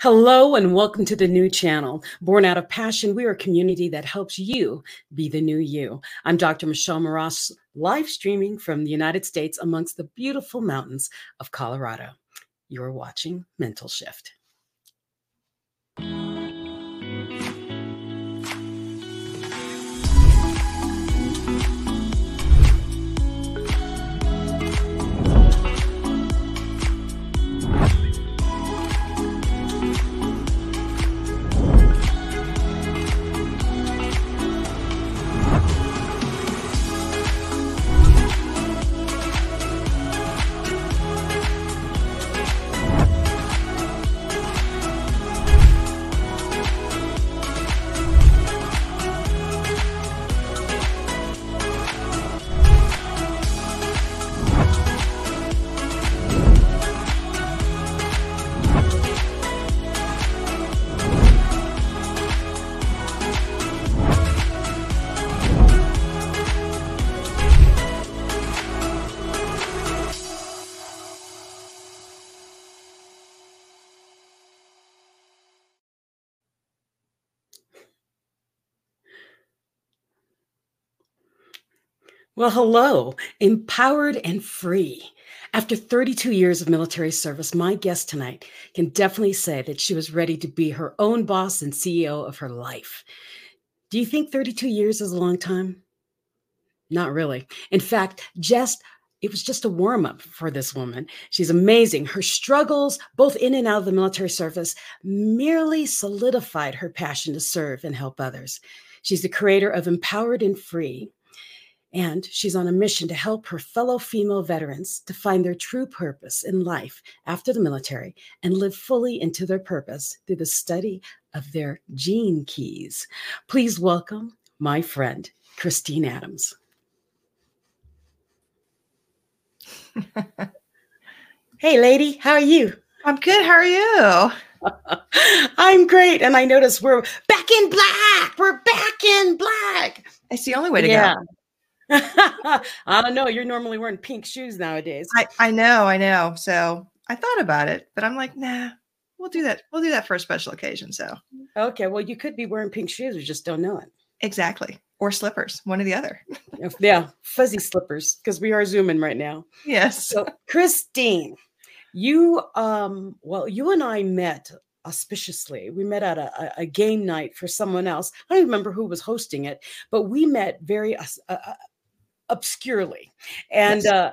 Hello and welcome to the new channel. Born out of passion, we are a community that helps you be the new you. I'm Dr. Michelle Mras, live streaming from the United States amongst the beautiful mountains of Colorado. You're watching Mental Shift. Well, hello, empowered and free. After 32 years of military service, my guest tonight can definitely say that she was ready to be her own boss and CEO of her life. Do you think 32 years is a long time? Not really. In fact, just it was just a warm up for this woman. She's amazing. Her struggles, both in and out of the military service, merely solidified her passion to serve and help others. She's the creator of Empowered and Free, and she's on a mission to help her fellow female veterans to find their true purpose in life after the military and live fully into their purpose through the study of their gene keys. Please welcome my friend, Christine Adams. hey, lady, how are you? I'm good. How are you? I'm great. And I notice we're back in black. We're back in black. It's the only way to yeah. go. I don't know. You're normally wearing pink shoes nowadays. I, I know, I know. So I thought about it, but I'm like, nah, we'll do that. We'll do that for a special occasion. So okay. Well, you could be wearing pink shoes, we just don't know it. Exactly. Or slippers, one or the other. yeah, fuzzy slippers, because we are zooming right now. Yes. So Christine, you um, well, you and I met auspiciously. We met at a, a, game night for someone else. I don't remember who was hosting it, but we met very uh, uh, obscurely. And yes. uh,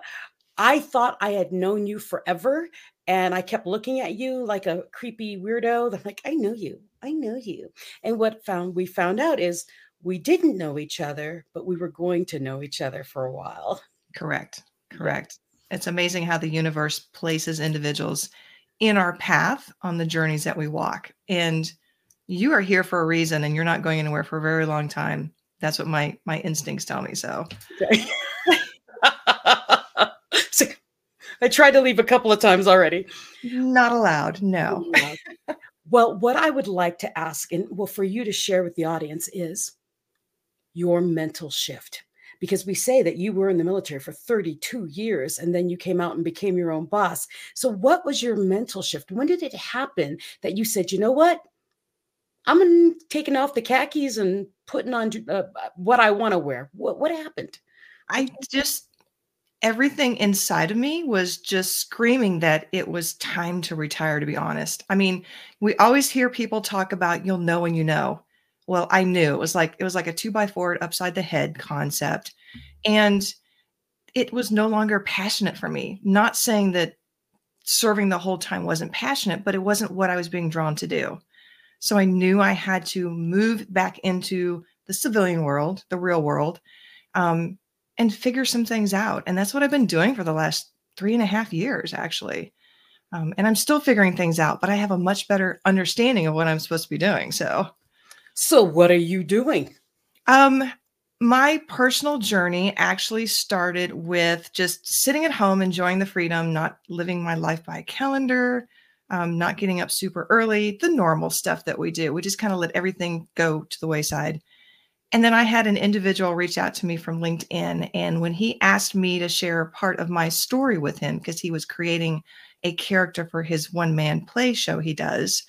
I thought I had known you forever. And I kept looking at you like a creepy weirdo. I'm like, I know you. I know you. And what found we found out is we didn't know each other, but we were going to know each other for a while. Correct. Correct. It's amazing how the universe places individuals in our path on the journeys that we walk. And you are here for a reason and you're not going anywhere for a very long time. That's what my my instincts tell me. So, okay. so I tried to leave a couple of times already. Not allowed. No. well, what I would like to ask, and well, for you to share with the audience is your mental shift. Because we say that you were in the military for 32 years and then you came out and became your own boss. So, what was your mental shift? When did it happen that you said, you know what? I'm taking off the khakis and putting on uh, what I want to wear. What what happened? I just everything inside of me was just screaming that it was time to retire to be honest. I mean, we always hear people talk about you'll know when you know. Well, I knew. It was like it was like a 2 by 4 upside the head concept. And it was no longer passionate for me. Not saying that serving the whole time wasn't passionate, but it wasn't what I was being drawn to do. So I knew I had to move back into the civilian world, the real world, um, and figure some things out. And that's what I've been doing for the last three and a half years, actually. Um, and I'm still figuring things out, but I have a much better understanding of what I'm supposed to be doing. So, So, what are you doing? Um, my personal journey actually started with just sitting at home, enjoying the freedom, not living my life by a calendar, um, not getting up super early, the normal stuff that we do. We just kind of let everything go to the wayside. And then I had an individual reach out to me from LinkedIn. And when he asked me to share part of my story with him, because he was creating a character for his one man play show he does,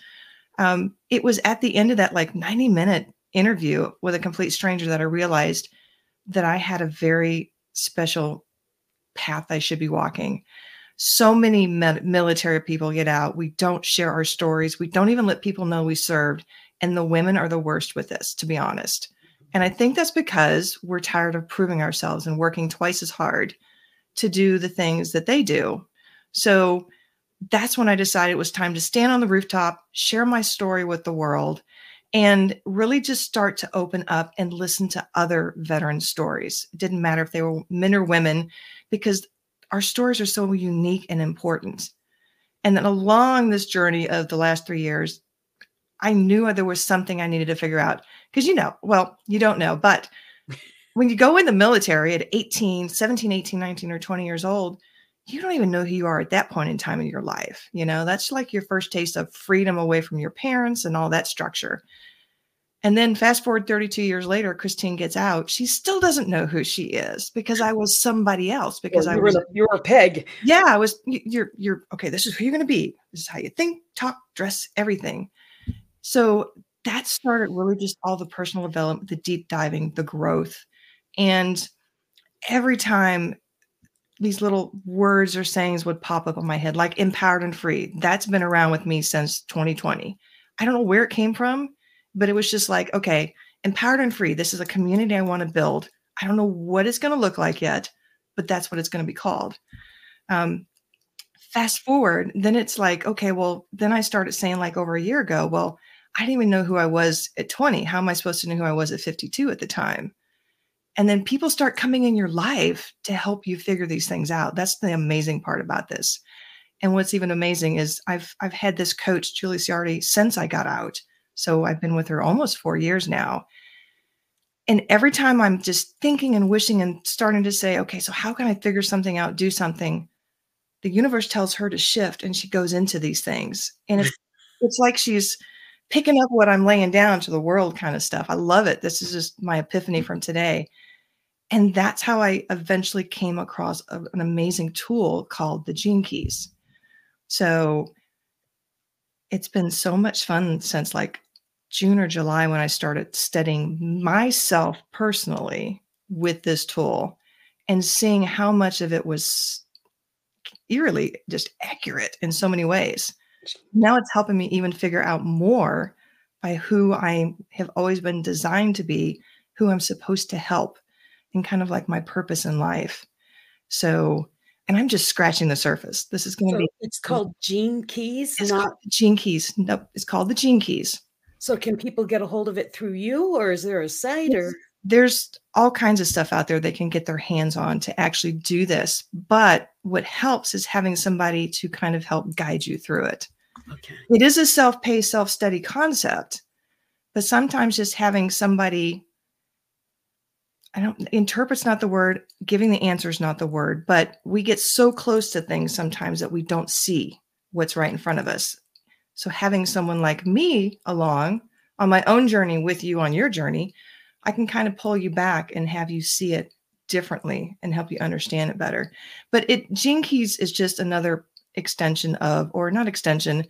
um, it was at the end of that like 90 minute interview with a complete stranger that I realized that I had a very special path I should be walking. So many military people get out. We don't share our stories. We don't even let people know we served. And the women are the worst with this, to be honest. And I think that's because we're tired of proving ourselves and working twice as hard to do the things that they do. So that's when I decided it was time to stand on the rooftop, share my story with the world, and really just start to open up and listen to other veteran stories. It didn't matter if they were men or women, because our stories are so unique and important. And then along this journey of the last three years, I knew there was something I needed to figure out. Because you know, well, you don't know, but when you go in the military at 18, 17, 18, 19, or 20 years old, you don't even know who you are at that point in time in your life. You know, that's like your first taste of freedom away from your parents and all that structure. And then fast forward 32 years later, Christine gets out. She still doesn't know who she is because I was somebody else. Because well, I was you were a peg. Yeah, I was. You're you're okay. This is who you're going to be. This is how you think, talk, dress, everything. So that started really just all the personal development, the deep diving, the growth, and every time these little words or sayings would pop up on my head, like empowered and free. That's been around with me since 2020. I don't know where it came from, but it was just like, okay, empowered and free. This is a community I want to build. I don't know what it's going to look like yet, but that's what it's going to be called. Um, fast forward, then it's like, okay, well, then I started saying, like, over a year ago, well, I didn't even know who I was at 20. How am I supposed to know who I was at 52 at the time? And then people start coming in your life to help you figure these things out. That's the amazing part about this. And what's even amazing is I've I've had this coach, Julie Ciardi, since I got out. So I've been with her almost four years now. And every time I'm just thinking and wishing and starting to say, okay, so how can I figure something out, do something? The universe tells her to shift and she goes into these things. And it's it's like she's picking up what I'm laying down to the world kind of stuff. I love it. This is just my epiphany mm. from today. And that's how I eventually came across a, an amazing tool called the Gene Keys. So it's been so much fun since like June or July when I started studying myself personally with this tool and seeing how much of it was eerily just accurate in so many ways. Now it's helping me even figure out more by who I have always been designed to be, who I'm supposed to help and kind of like my purpose in life. So, and I'm just scratching the surface. This is going to so be. It's called Gene Keys, it's not Gene Keys. Nope, it's called the Gene Keys. So, can people get a hold of it through you, or is there a site? Or there's all kinds of stuff out there they can get their hands on to actually do this. But what helps is having somebody to kind of help guide you through it. Okay. It is a self-paced, self-study concept, but sometimes just having somebody I don't interpret's not the word, giving the answer is not the word, but we get so close to things sometimes that we don't see what's right in front of us. So having someone like me along on my own journey with you on your journey, I can kind of pull you back and have you see it differently and help you understand it better. But it Gene Keys is just another extension of, or not extension,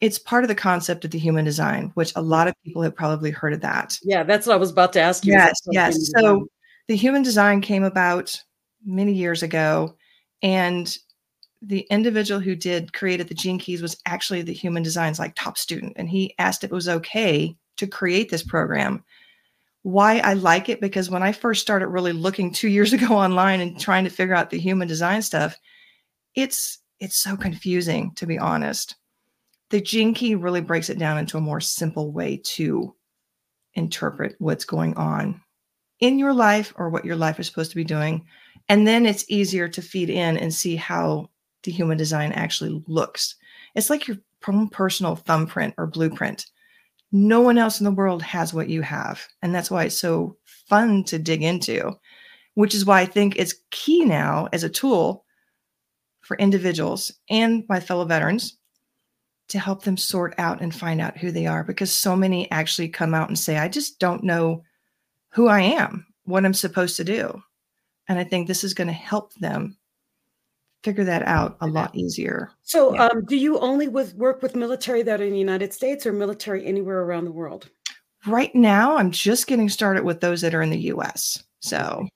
it's part of the concept of the human design, which a lot of people have probably heard of that. Yeah, that's what I was about to ask you. Yes, yes. So the human design came about many years ago and the individual who did created the gene keys was actually the human design's like top student. And he asked if it was okay to create this program. Why i like it because when i first started really looking two years ago online and trying to figure out the human design stuff it's it's so confusing to be honest. The gene key really breaks it down into a more simple way to interpret what's going on in your life or what your life is supposed to be doing. And then it's easier to feed in and see how the human design actually looks. It's like your own personal thumbprint or blueprint. No one else in the world has what you have. And that's why it's so fun to dig into, which is why I think it's key now as a tool for individuals and my fellow veterans to help them sort out and find out who they are because so many actually come out and say, I just don't know who I am, what I'm supposed to do. And I think this is going to help them figure that out a lot easier. So, yeah. um, do you only with work with military that are in the United States or military anywhere around the world? Right now, I'm just getting started with those that are in the U.S. So,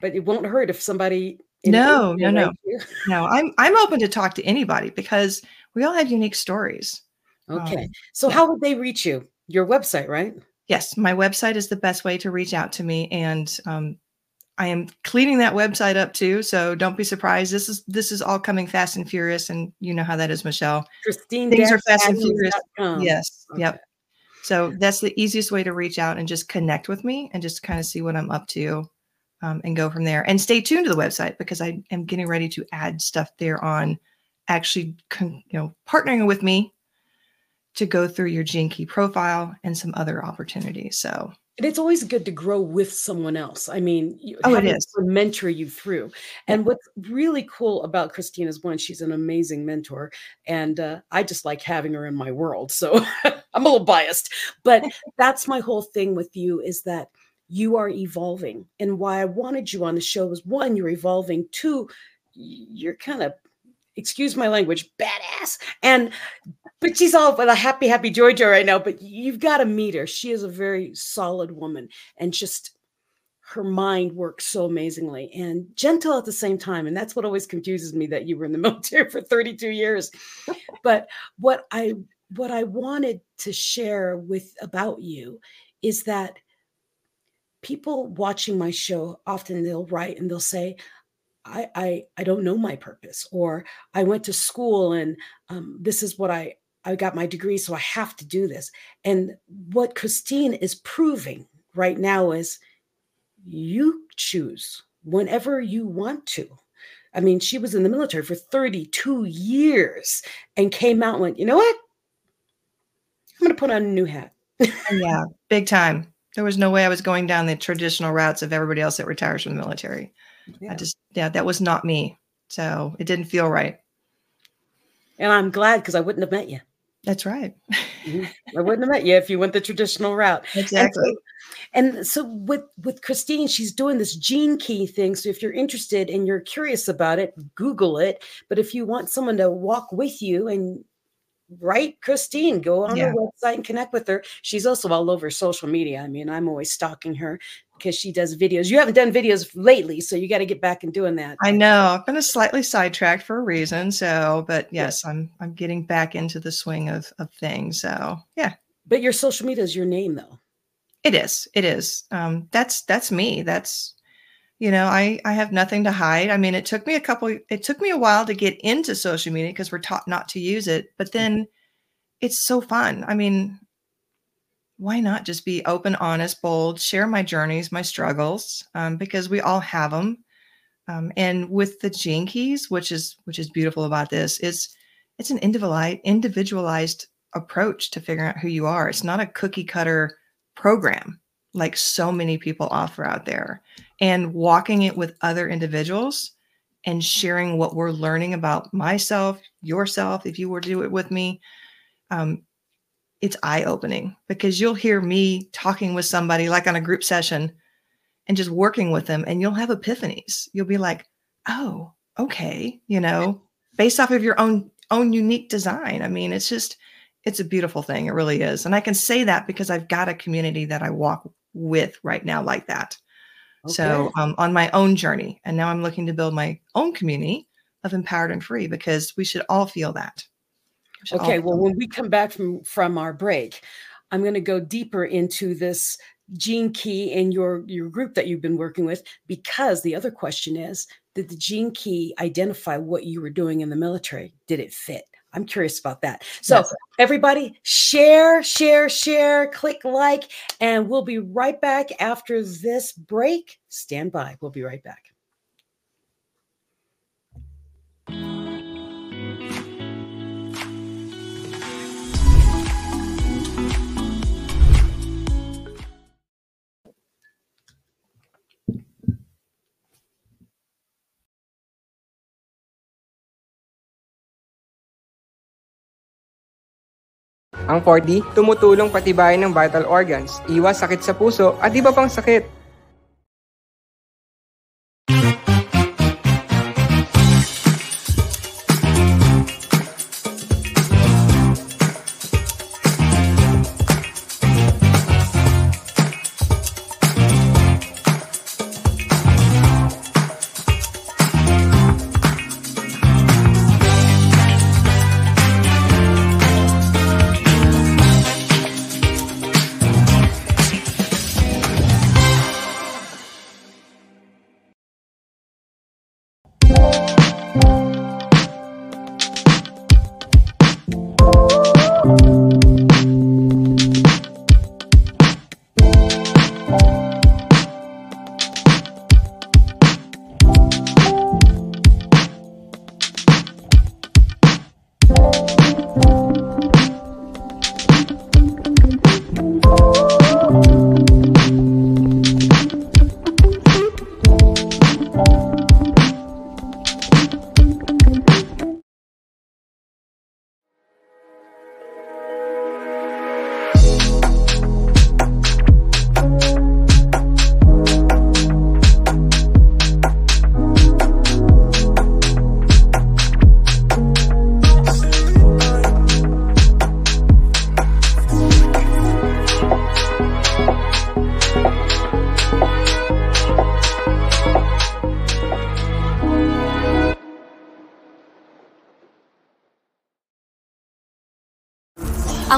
but it won't hurt if somebody. No, no, no, no. I'm I'm open to talk to anybody because we all have unique stories. Okay, um, so yeah. how would they reach you? Your website, right? Yes, my website is the best way to reach out to me, and um, I am cleaning that website up too. So don't be surprised. This is this is all coming fast and furious, and you know how that is, Michelle. Christine, things are fast and furious. Yes, okay. yep. So that's the easiest way to reach out and just connect with me and just kind of see what I'm up to, um, and go from there. And stay tuned to the website because I am getting ready to add stuff there on actually, con- you know, partnering with me to go through your gene key profile and some other opportunities. So and it's always good to grow with someone else. I mean, oh, it is. mentor you through. And what's really cool about Christine is one, she's an amazing mentor, and uh, I just like having her in my world. So I'm a little biased, but that's my whole thing with you is that you are evolving. And why I wanted you on the show was one, you're evolving. Two, you're kind of excuse my language, badass. And but she's all with a happy, happy joy right now. But you've got to meet her. She is a very solid woman and just her mind works so amazingly and gentle at the same time. And that's what always confuses me that you were in the military for 32 years. but what I what I wanted to share with about you is that people watching my show often they'll write and they'll say, I, I I don't know my purpose, or I went to school and um, this is what I I got my degree, so I have to do this. And what Christine is proving right now is you choose whenever you want to. I mean, she was in the military for 32 years and came out and went, you know what? I'm going to put on a new hat. yeah, big time. There was no way I was going down the traditional routes of everybody else that retires from the military. Yeah. I just, yeah, that was not me. So it didn't feel right. And I'm glad because I wouldn't have met you. That's right. mm-hmm. I wouldn't have met you if you went the traditional route. Exactly. And so, and so, with with Christine, she's doing this gene key thing. So if you're interested and you're curious about it, Google it. But if you want someone to walk with you and write Christine, go on yeah. her website and connect with her. She's also all over social media. I mean, I'm always stalking her because she does videos. You haven't done videos lately, so you got to get back and doing that. I know. I've been a slightly sidetracked for a reason. So, but yes, yeah. I'm I'm getting back into the swing of of things. So yeah. But your social media is your name though. It is. It is. Um, that's that's me. That's you know, I I have nothing to hide. I mean, it took me a couple it took me a while to get into social media because we're taught not to use it, but then it's so fun. I mean, why not just be open, honest, bold, share my journeys, my struggles, um, because we all have them. Um, and with the keys, which is which is beautiful about this, is it's an individualized individualized approach to figuring out who you are. It's not a cookie cutter program like so many people offer out there. And walking it with other individuals and sharing what we're learning about myself, yourself, if you were to do it with me, um, it's eye opening because you'll hear me talking with somebody like on a group session and just working with them and you'll have epiphanies. You'll be like, "Oh, okay, you know, based off of your own own unique design." I mean, it's just it's a beautiful thing. It really is. And I can say that because I've got a community that I walk with right now like that. Okay. So, um, on my own journey, and now I'm looking to build my own community of empowered and free because we should all feel that. Okay, well, when we come back from from our break, I'm going to go deeper into this gene key in your your group that you've been working with because the other question is did the gene key identify what you were doing in the military? Did it fit? I'm curious about that. So yes. everybody share share share click like and we'll be right back after this break. Stand by. We'll be right back Ang 4D, tumutulong patibayin ng vital organs, iwas sakit sa puso at iba pang sakit.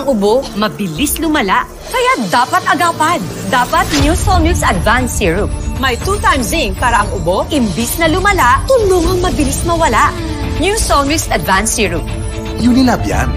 Ang ubo, mabilis lumala. Kaya dapat agapan. Dapat New Solmux Advanced Syrup. May 2 times zinc para ang ubo, imbis na lumala, tulungang mabilis mawala. New Solmux Advanced Syrup. Unilab yan.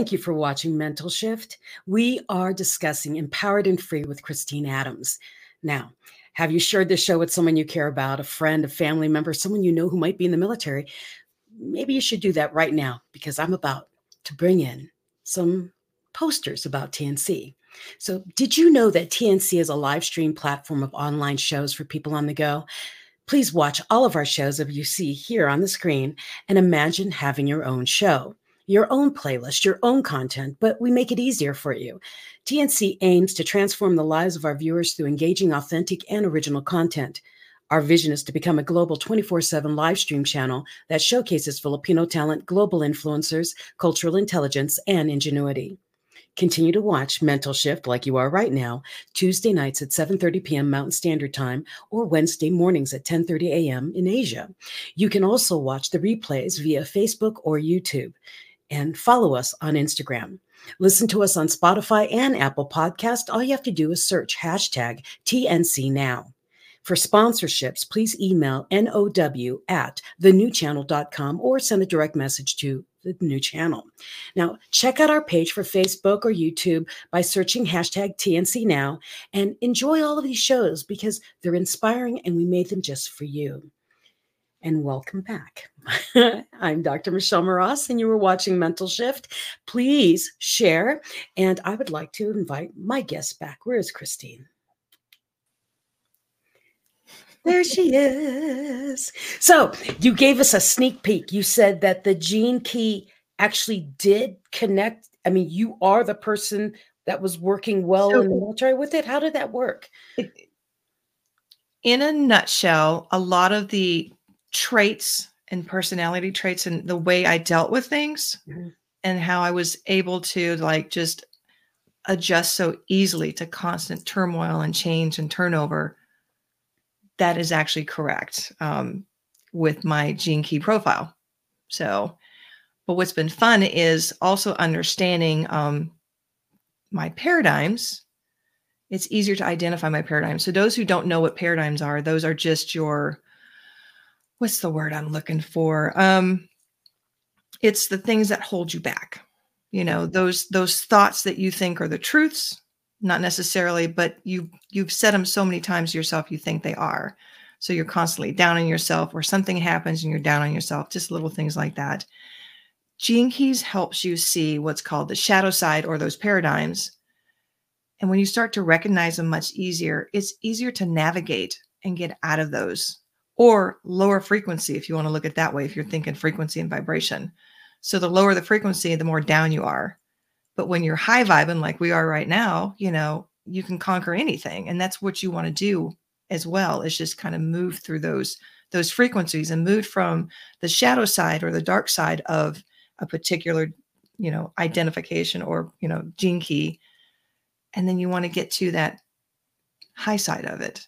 Thank you for watching Mental Shift. We are discussing Empowered and Free with Christine Adams. Now, have you shared this show with someone you care about, a friend, a family member, someone you know who might be in the military? Maybe you should do that right now because I'm about to bring in some posters about TNC. So, did you know that TNC is a live stream platform of online shows for people on the go? Please watch all of our shows that you see here on the screen and imagine having your own show your own playlist, your own content, but we make it easier for you. TNC aims to transform the lives of our viewers through engaging, authentic, and original content. Our vision is to become a global 24 7 live stream channel that showcases Filipino talent, global influencers, cultural intelligence, and ingenuity. Continue to watch Mental Shift like you are right now, Tuesday nights at 7:30 p.m. Mountain Standard Time or Wednesday mornings at 10:30 a.m. in Asia. You can also watch the replays via Facebook or YouTube and follow us on Instagram. Listen to us on Spotify and Apple Podcast. All you have to do is search hashtag TNC Now. For sponsorships, please email now at thenewchannel.com or send a direct message to the new channel. Now, check out our page for Facebook or YouTube by searching hashtag TNC Now and enjoy all of these shows because they're inspiring and we made them just for you and welcome back. I'm Dr. Michelle Mras, and you were watching Mental Shift. Please share, and I would like to invite my guest back. Where is Christine? There she is. So, you gave us a sneak peek. You said that the gene key actually did connect. I mean, you are the person that was working well So- in the military with it. How did that work? in a nutshell, a lot of the traits and personality traits and the way I dealt with things Mhm. and how I was able to like just adjust so easily to constant turmoil and change and turnover. That is actually correct um, with my gene key profile. So, but what's been fun is also understanding um, my paradigms it's easier to identify my paradigms. So those who don't know what paradigms are, those are just your what's the word I'm looking for? Um it's the things that hold you back. You know, those those thoughts that you think are the truths, not necessarily, but you you've said them so many times yourself you think they are. So you're constantly down on yourself or something happens and you're down on yourself, just little things like that. Gene Keys helps you see what's called the shadow side or those paradigms And when you start to recognize them much easier, it's easier to navigate and get out of those or lower frequency, if you want to look at that way, if you're thinking frequency and vibration. So the lower the frequency, the more down you are. But when you're high vibing like we are right now, you know, you can conquer anything. And that's what you want to do as well, is just kind of move through those those frequencies and move from the shadow side or the dark side of a particular, you know, identification or, you know, gene key. And then you want to get to that high side of it.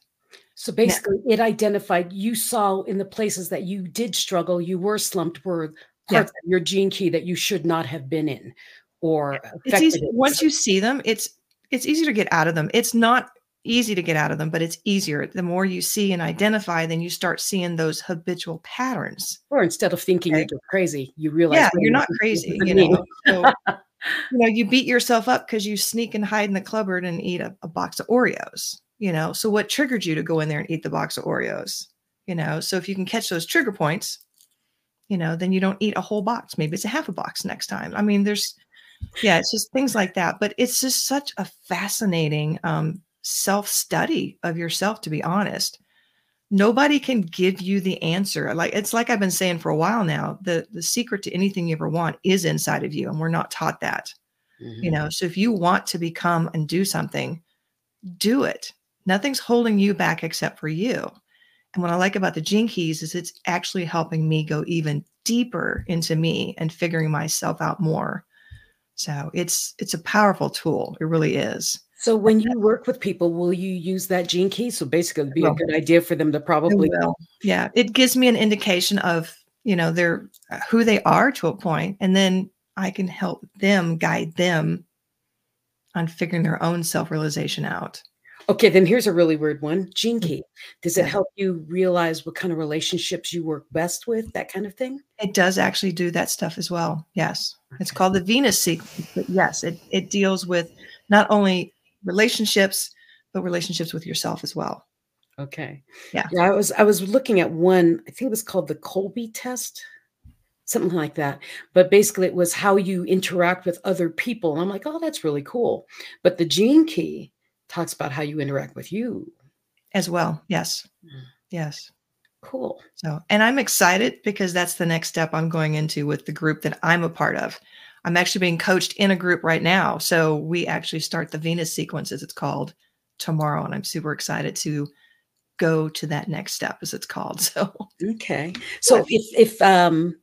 So basically, now, it identified you saw in the places that you did struggle, you were slumped, were parts yeah. of your gene key that you should not have been in, or it's easy, once you see them, it's it's easy to get out of them. It's not easy to get out of them, but it's easier. The more you see and identify, then you start seeing those habitual patterns. Or instead of thinking okay. you're crazy, you realize yeah, you're not crazy. You know, so, you know, you beat yourself up because you sneak and hide in the cupboard and eat a, a box of Oreos. You know, so what triggered you to go in there and eat the box of Oreos? You know, so if you can catch those trigger points, you know, then you don't eat a whole box. Maybe it's a half a box next time. I mean, there's yeah, it's just things like that. But it's just such a fascinating um, self study of yourself, to be honest. Nobody can give you the answer. Like it's like I've been saying for a while now, the the secret to anything you ever want is inside of you, and we're not taught that. Mm-hmm. You know, so if you want to become and do something, do it. Nothing's holding you back except for you. And what I like about the gene keys is it's actually helping me go even deeper into me and figuring myself out more. So it's it's a powerful tool. It really is. So when you work with people, will you use that gene key? So basically, it'd be a good idea for them to probably. Yeah, it gives me an indication of you know their uh, who they are to a point, and then I can help them guide them on figuring their own self realization out. Okay, then here's a really weird one. Gene mm-hmm. key. Does it help you realize what kind of relationships you work best with? That kind of thing. It does actually do that stuff as well. Yes, it's called the Venus sequence. But yes, it it deals with not only relationships, but relationships with yourself as well. Okay. Yeah. Yeah. I was I was looking at one, I think it was called the Kolbe test, something like that. But basically it was how you interact with other people. And I'm like, oh, that's really cool. But the gene key talks about how you interact with you. As well. Yes. Mm. Yes. Cool. So and I'm excited because that's the next step I'm going into with the group that I'm a part of. I'm actually being coached in a group right now. So we actually start the Venus sequence, as it's called, tomorrow. And I'm super excited to go to that next step, as it's called. So, okay. So if, if, um,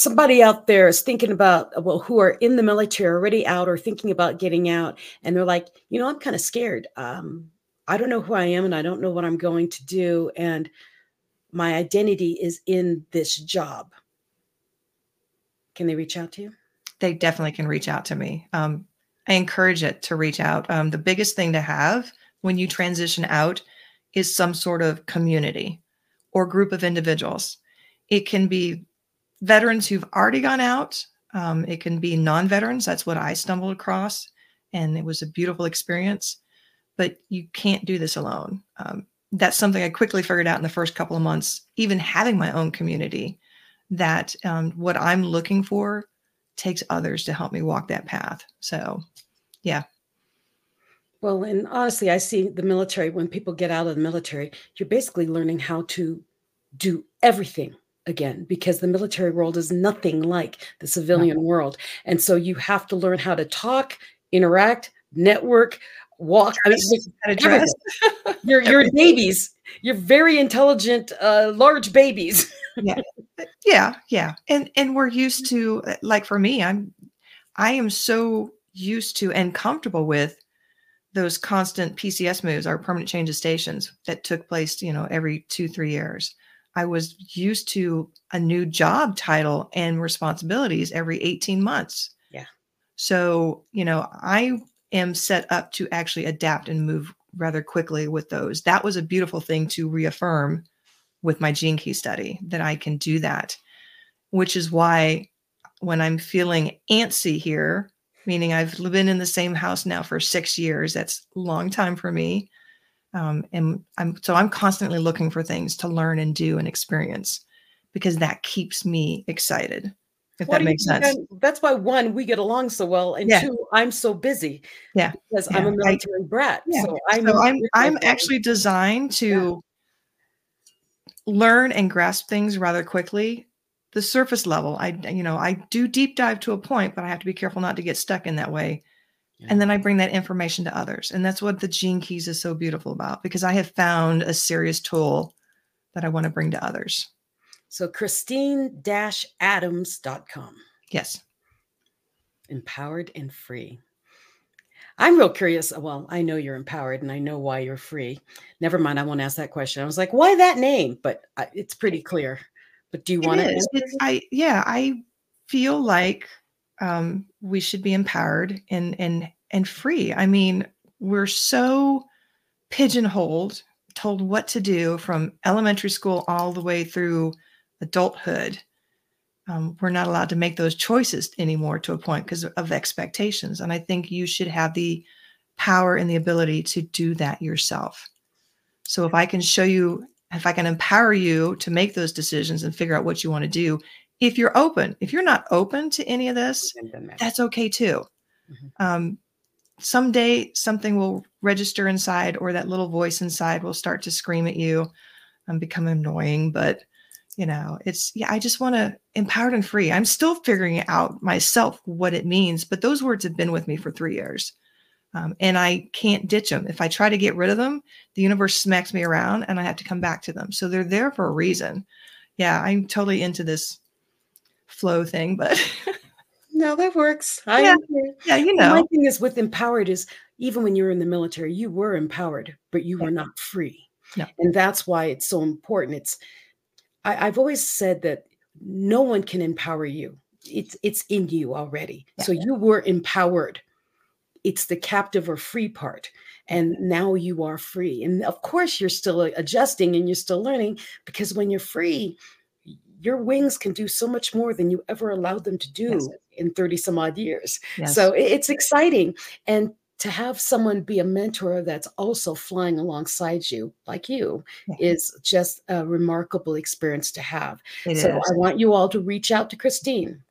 somebody out there is thinking about well who are in the military already out or thinking about getting out and they're like you know i'm kind of scared um, i don't know who i am and i don't know what i'm going to do and my identity is in this job can they reach out to you they definitely can reach out to me. Um, I encourage it to reach out. Um, the biggest thing to have when you transition out is some sort of community or group of individuals. It can be veterans who've already gone out. Um, it can be non-veterans. That's what I stumbled across, and it was a beautiful experience. But you can't do this alone. Um, that's something I quickly figured out in the first couple of months. Even having my own community, that um, what I'm looking for takes others to help me walk that path. So, yeah. Well, and honestly, I see the military when people get out of the military, you're basically learning how to do everything again because the military world is nothing like the civilian world. And so you have to learn how to talk, interact, network, walk. I mean, you're, you're babies. You're very intelligent, uh, large babies. yeah yeah yeah and and we're used to uh, like for me i'm i am so used to and comfortable with those constant pcs moves our permanent change of stations that took place you know every two three years i was used to a new job title and responsibilities every 18 months yeah so you know i am set up to actually adapt and move rather quickly with those that was a beautiful thing to reaffirm with my gene key study that I can do that, which is why when I'm feeling antsy here, meaning I've been in the same house now for six years, that's a long time for me. Um, and I'm so I'm constantly looking for things to learn and do and experience because that keeps me excited. if Why that you makes sense. I'm- That's why one, we get along so well, and Yeah. two, I'm so busy. Yeah. because I'm a Yeah. I- military brat. Yeah. So I so I'm I'm actually designed to learn and grasp things rather quickly. The surface level, I you know, I do deep dive to a point, but I have to be careful not to get stuck in that way. Yeah. And then I bring that information to others. And that's what the Gene Keys is so beautiful about because I have found a serious tool that I want to bring to others. So Christine-Adams.com. Yes. Empowered and free. I'm real curious. Well, I know you're empowered and I know why you're free. Never mind. I won't ask that question. I was like, why that name? But I, it's pretty clear. But do you want It to? It's, I yeah, I feel like um, we should be empowered and and and free. I mean, we're so pigeonholed, told what to do from elementary school all the way through adulthood. Um, we're not allowed to make those choices anymore to a point because of expectations. And I think you should have the power and the ability to do that yourself. So if I can show you if I can empower you to make those decisions and figure out what you want to do, if you're open, if you're not open to any of this, that's okay too. Mhm. Um, someday something will register inside, or that little voice inside will start to scream at you and become annoying. But you know, it's yeah, I just want to empowered and free. I'm still figuring out myself what it means, but those words have been with me for three years. Um, and I can't ditch them. If I try to get rid of them, the universe smacks me around and I have to come back to them. So they're there for a reason. Yeah, I'm totally into this flow thing, but No, that works. I Yeah. yeah, you know. My thing is with empowered is even when you were in the military, you were empowered, but you were not free. No. And that's why it's so important. It's I, I've always said that no one can empower you. It's it's in you already. So you were empowered. It's the captive or free part. And now you are free. And of course, you're still adjusting and you're still learning because when you're free, your wings can do so much more than you ever allowed them to do Yes. in 30 some odd years. Yes. So it's exciting. And to have someone be a mentor that's also flying alongside you, like you, Yeah. is just a remarkable experience to have. it so is. I want you all to reach out to Christine.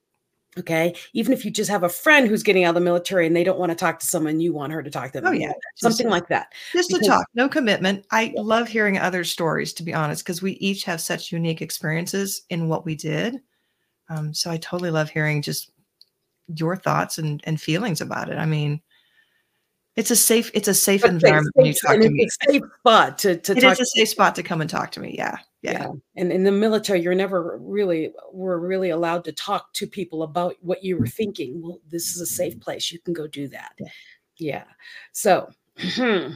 Okay. Even if you just have a friend who's getting out of the military and they don't want to talk to someone, you want her to talk to them. Oh, yeah. Something Just- like that. just to talk, no commitment. I love hearing other stories, to be honest, because we each have such unique experiences in what we did. Um, so I totally love hearing just your thoughts and, and feelings about it. I mean, it's a safe, it's a safe But environment safe- when you talk to it's a safe spot to, to It talk is a safe spot to come and talk to me. Yeah. Yeah. yeah. And in the military, you're never really were really allowed to talk to people about what you were mm-hmm. thinking. Well, this is a safe place. You can go do that. Yeah. Yeah. So hmm,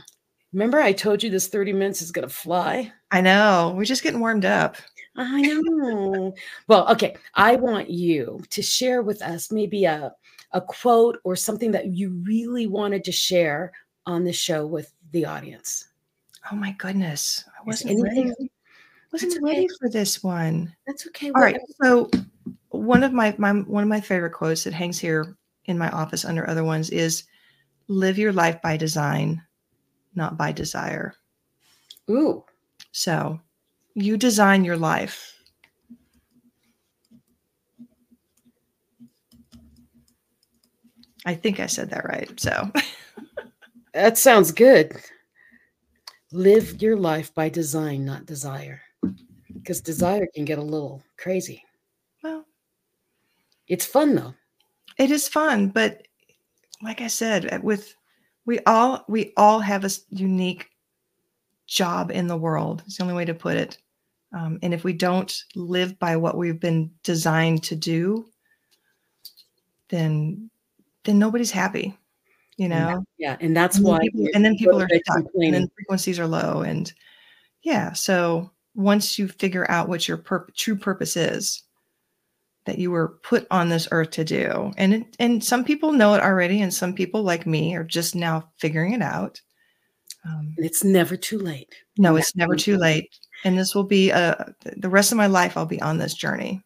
remember I told you this 30 minutes is gonna fly? I know. We're just getting warmed up. I know. well, okay. I want you to share with us maybe a a quote or something that you really wanted to share on the show with the audience. Oh my goodness. I wasn't ready. Wasn't That's ready for this one. That's okay. All right. So one of my, my one of my favorite quotes that hangs here in my office under other ones is live your life by design, not by desire. Ooh. So you design your life. I think I said that right. So That sounds good. Live your life by design, not desire. Because desire can get a little crazy. well, It's fun though. it is fun, but like I said, uh, with we all we all have a unique job in the world. It's the only way to put it. Um, and if we don't live by what we've been designed to do, then then nobody's happy. You know, Yeah. And that's and why. people, and then people are stuck, and then frequencies are low, and yeah. So once you figure out what your pur- true purpose is, that you were put on this earth to do, and it, and some people know it already, and some people like me are just now figuring it out. Um, it's never too late. no, it's never too late, and this will be uh the rest of my life. I'll be on this journey.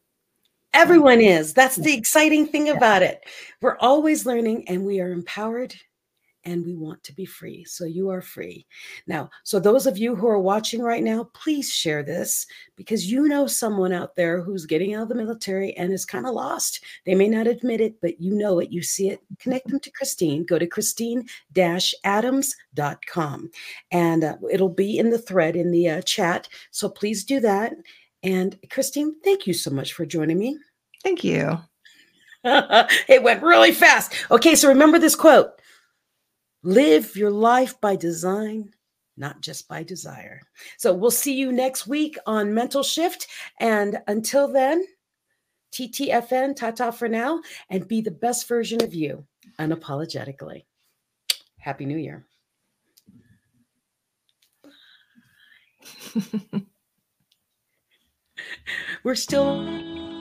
Everyone is. That's the exciting thing about it. We're always learning and we are empowered and we want to be free. So you are free. Now, so those of you who are watching right now, please share this because you know someone out there who's getting out of the military and is kind of lost. They may not admit it, but you know it, you see it. Connect them to Christine. Go to christine-adams.com and uh, it'll be in the thread in the uh, chat. So please do that. And Christine, thank you so much for joining me. Thank you. it went really fast. Okay, so remember this quote Live your life by design, not just by desire. So we'll see you next week on Mental Shift. And until then, TTFN, ta for now, and be the best version of you unapologetically. Happy New Year. We're still.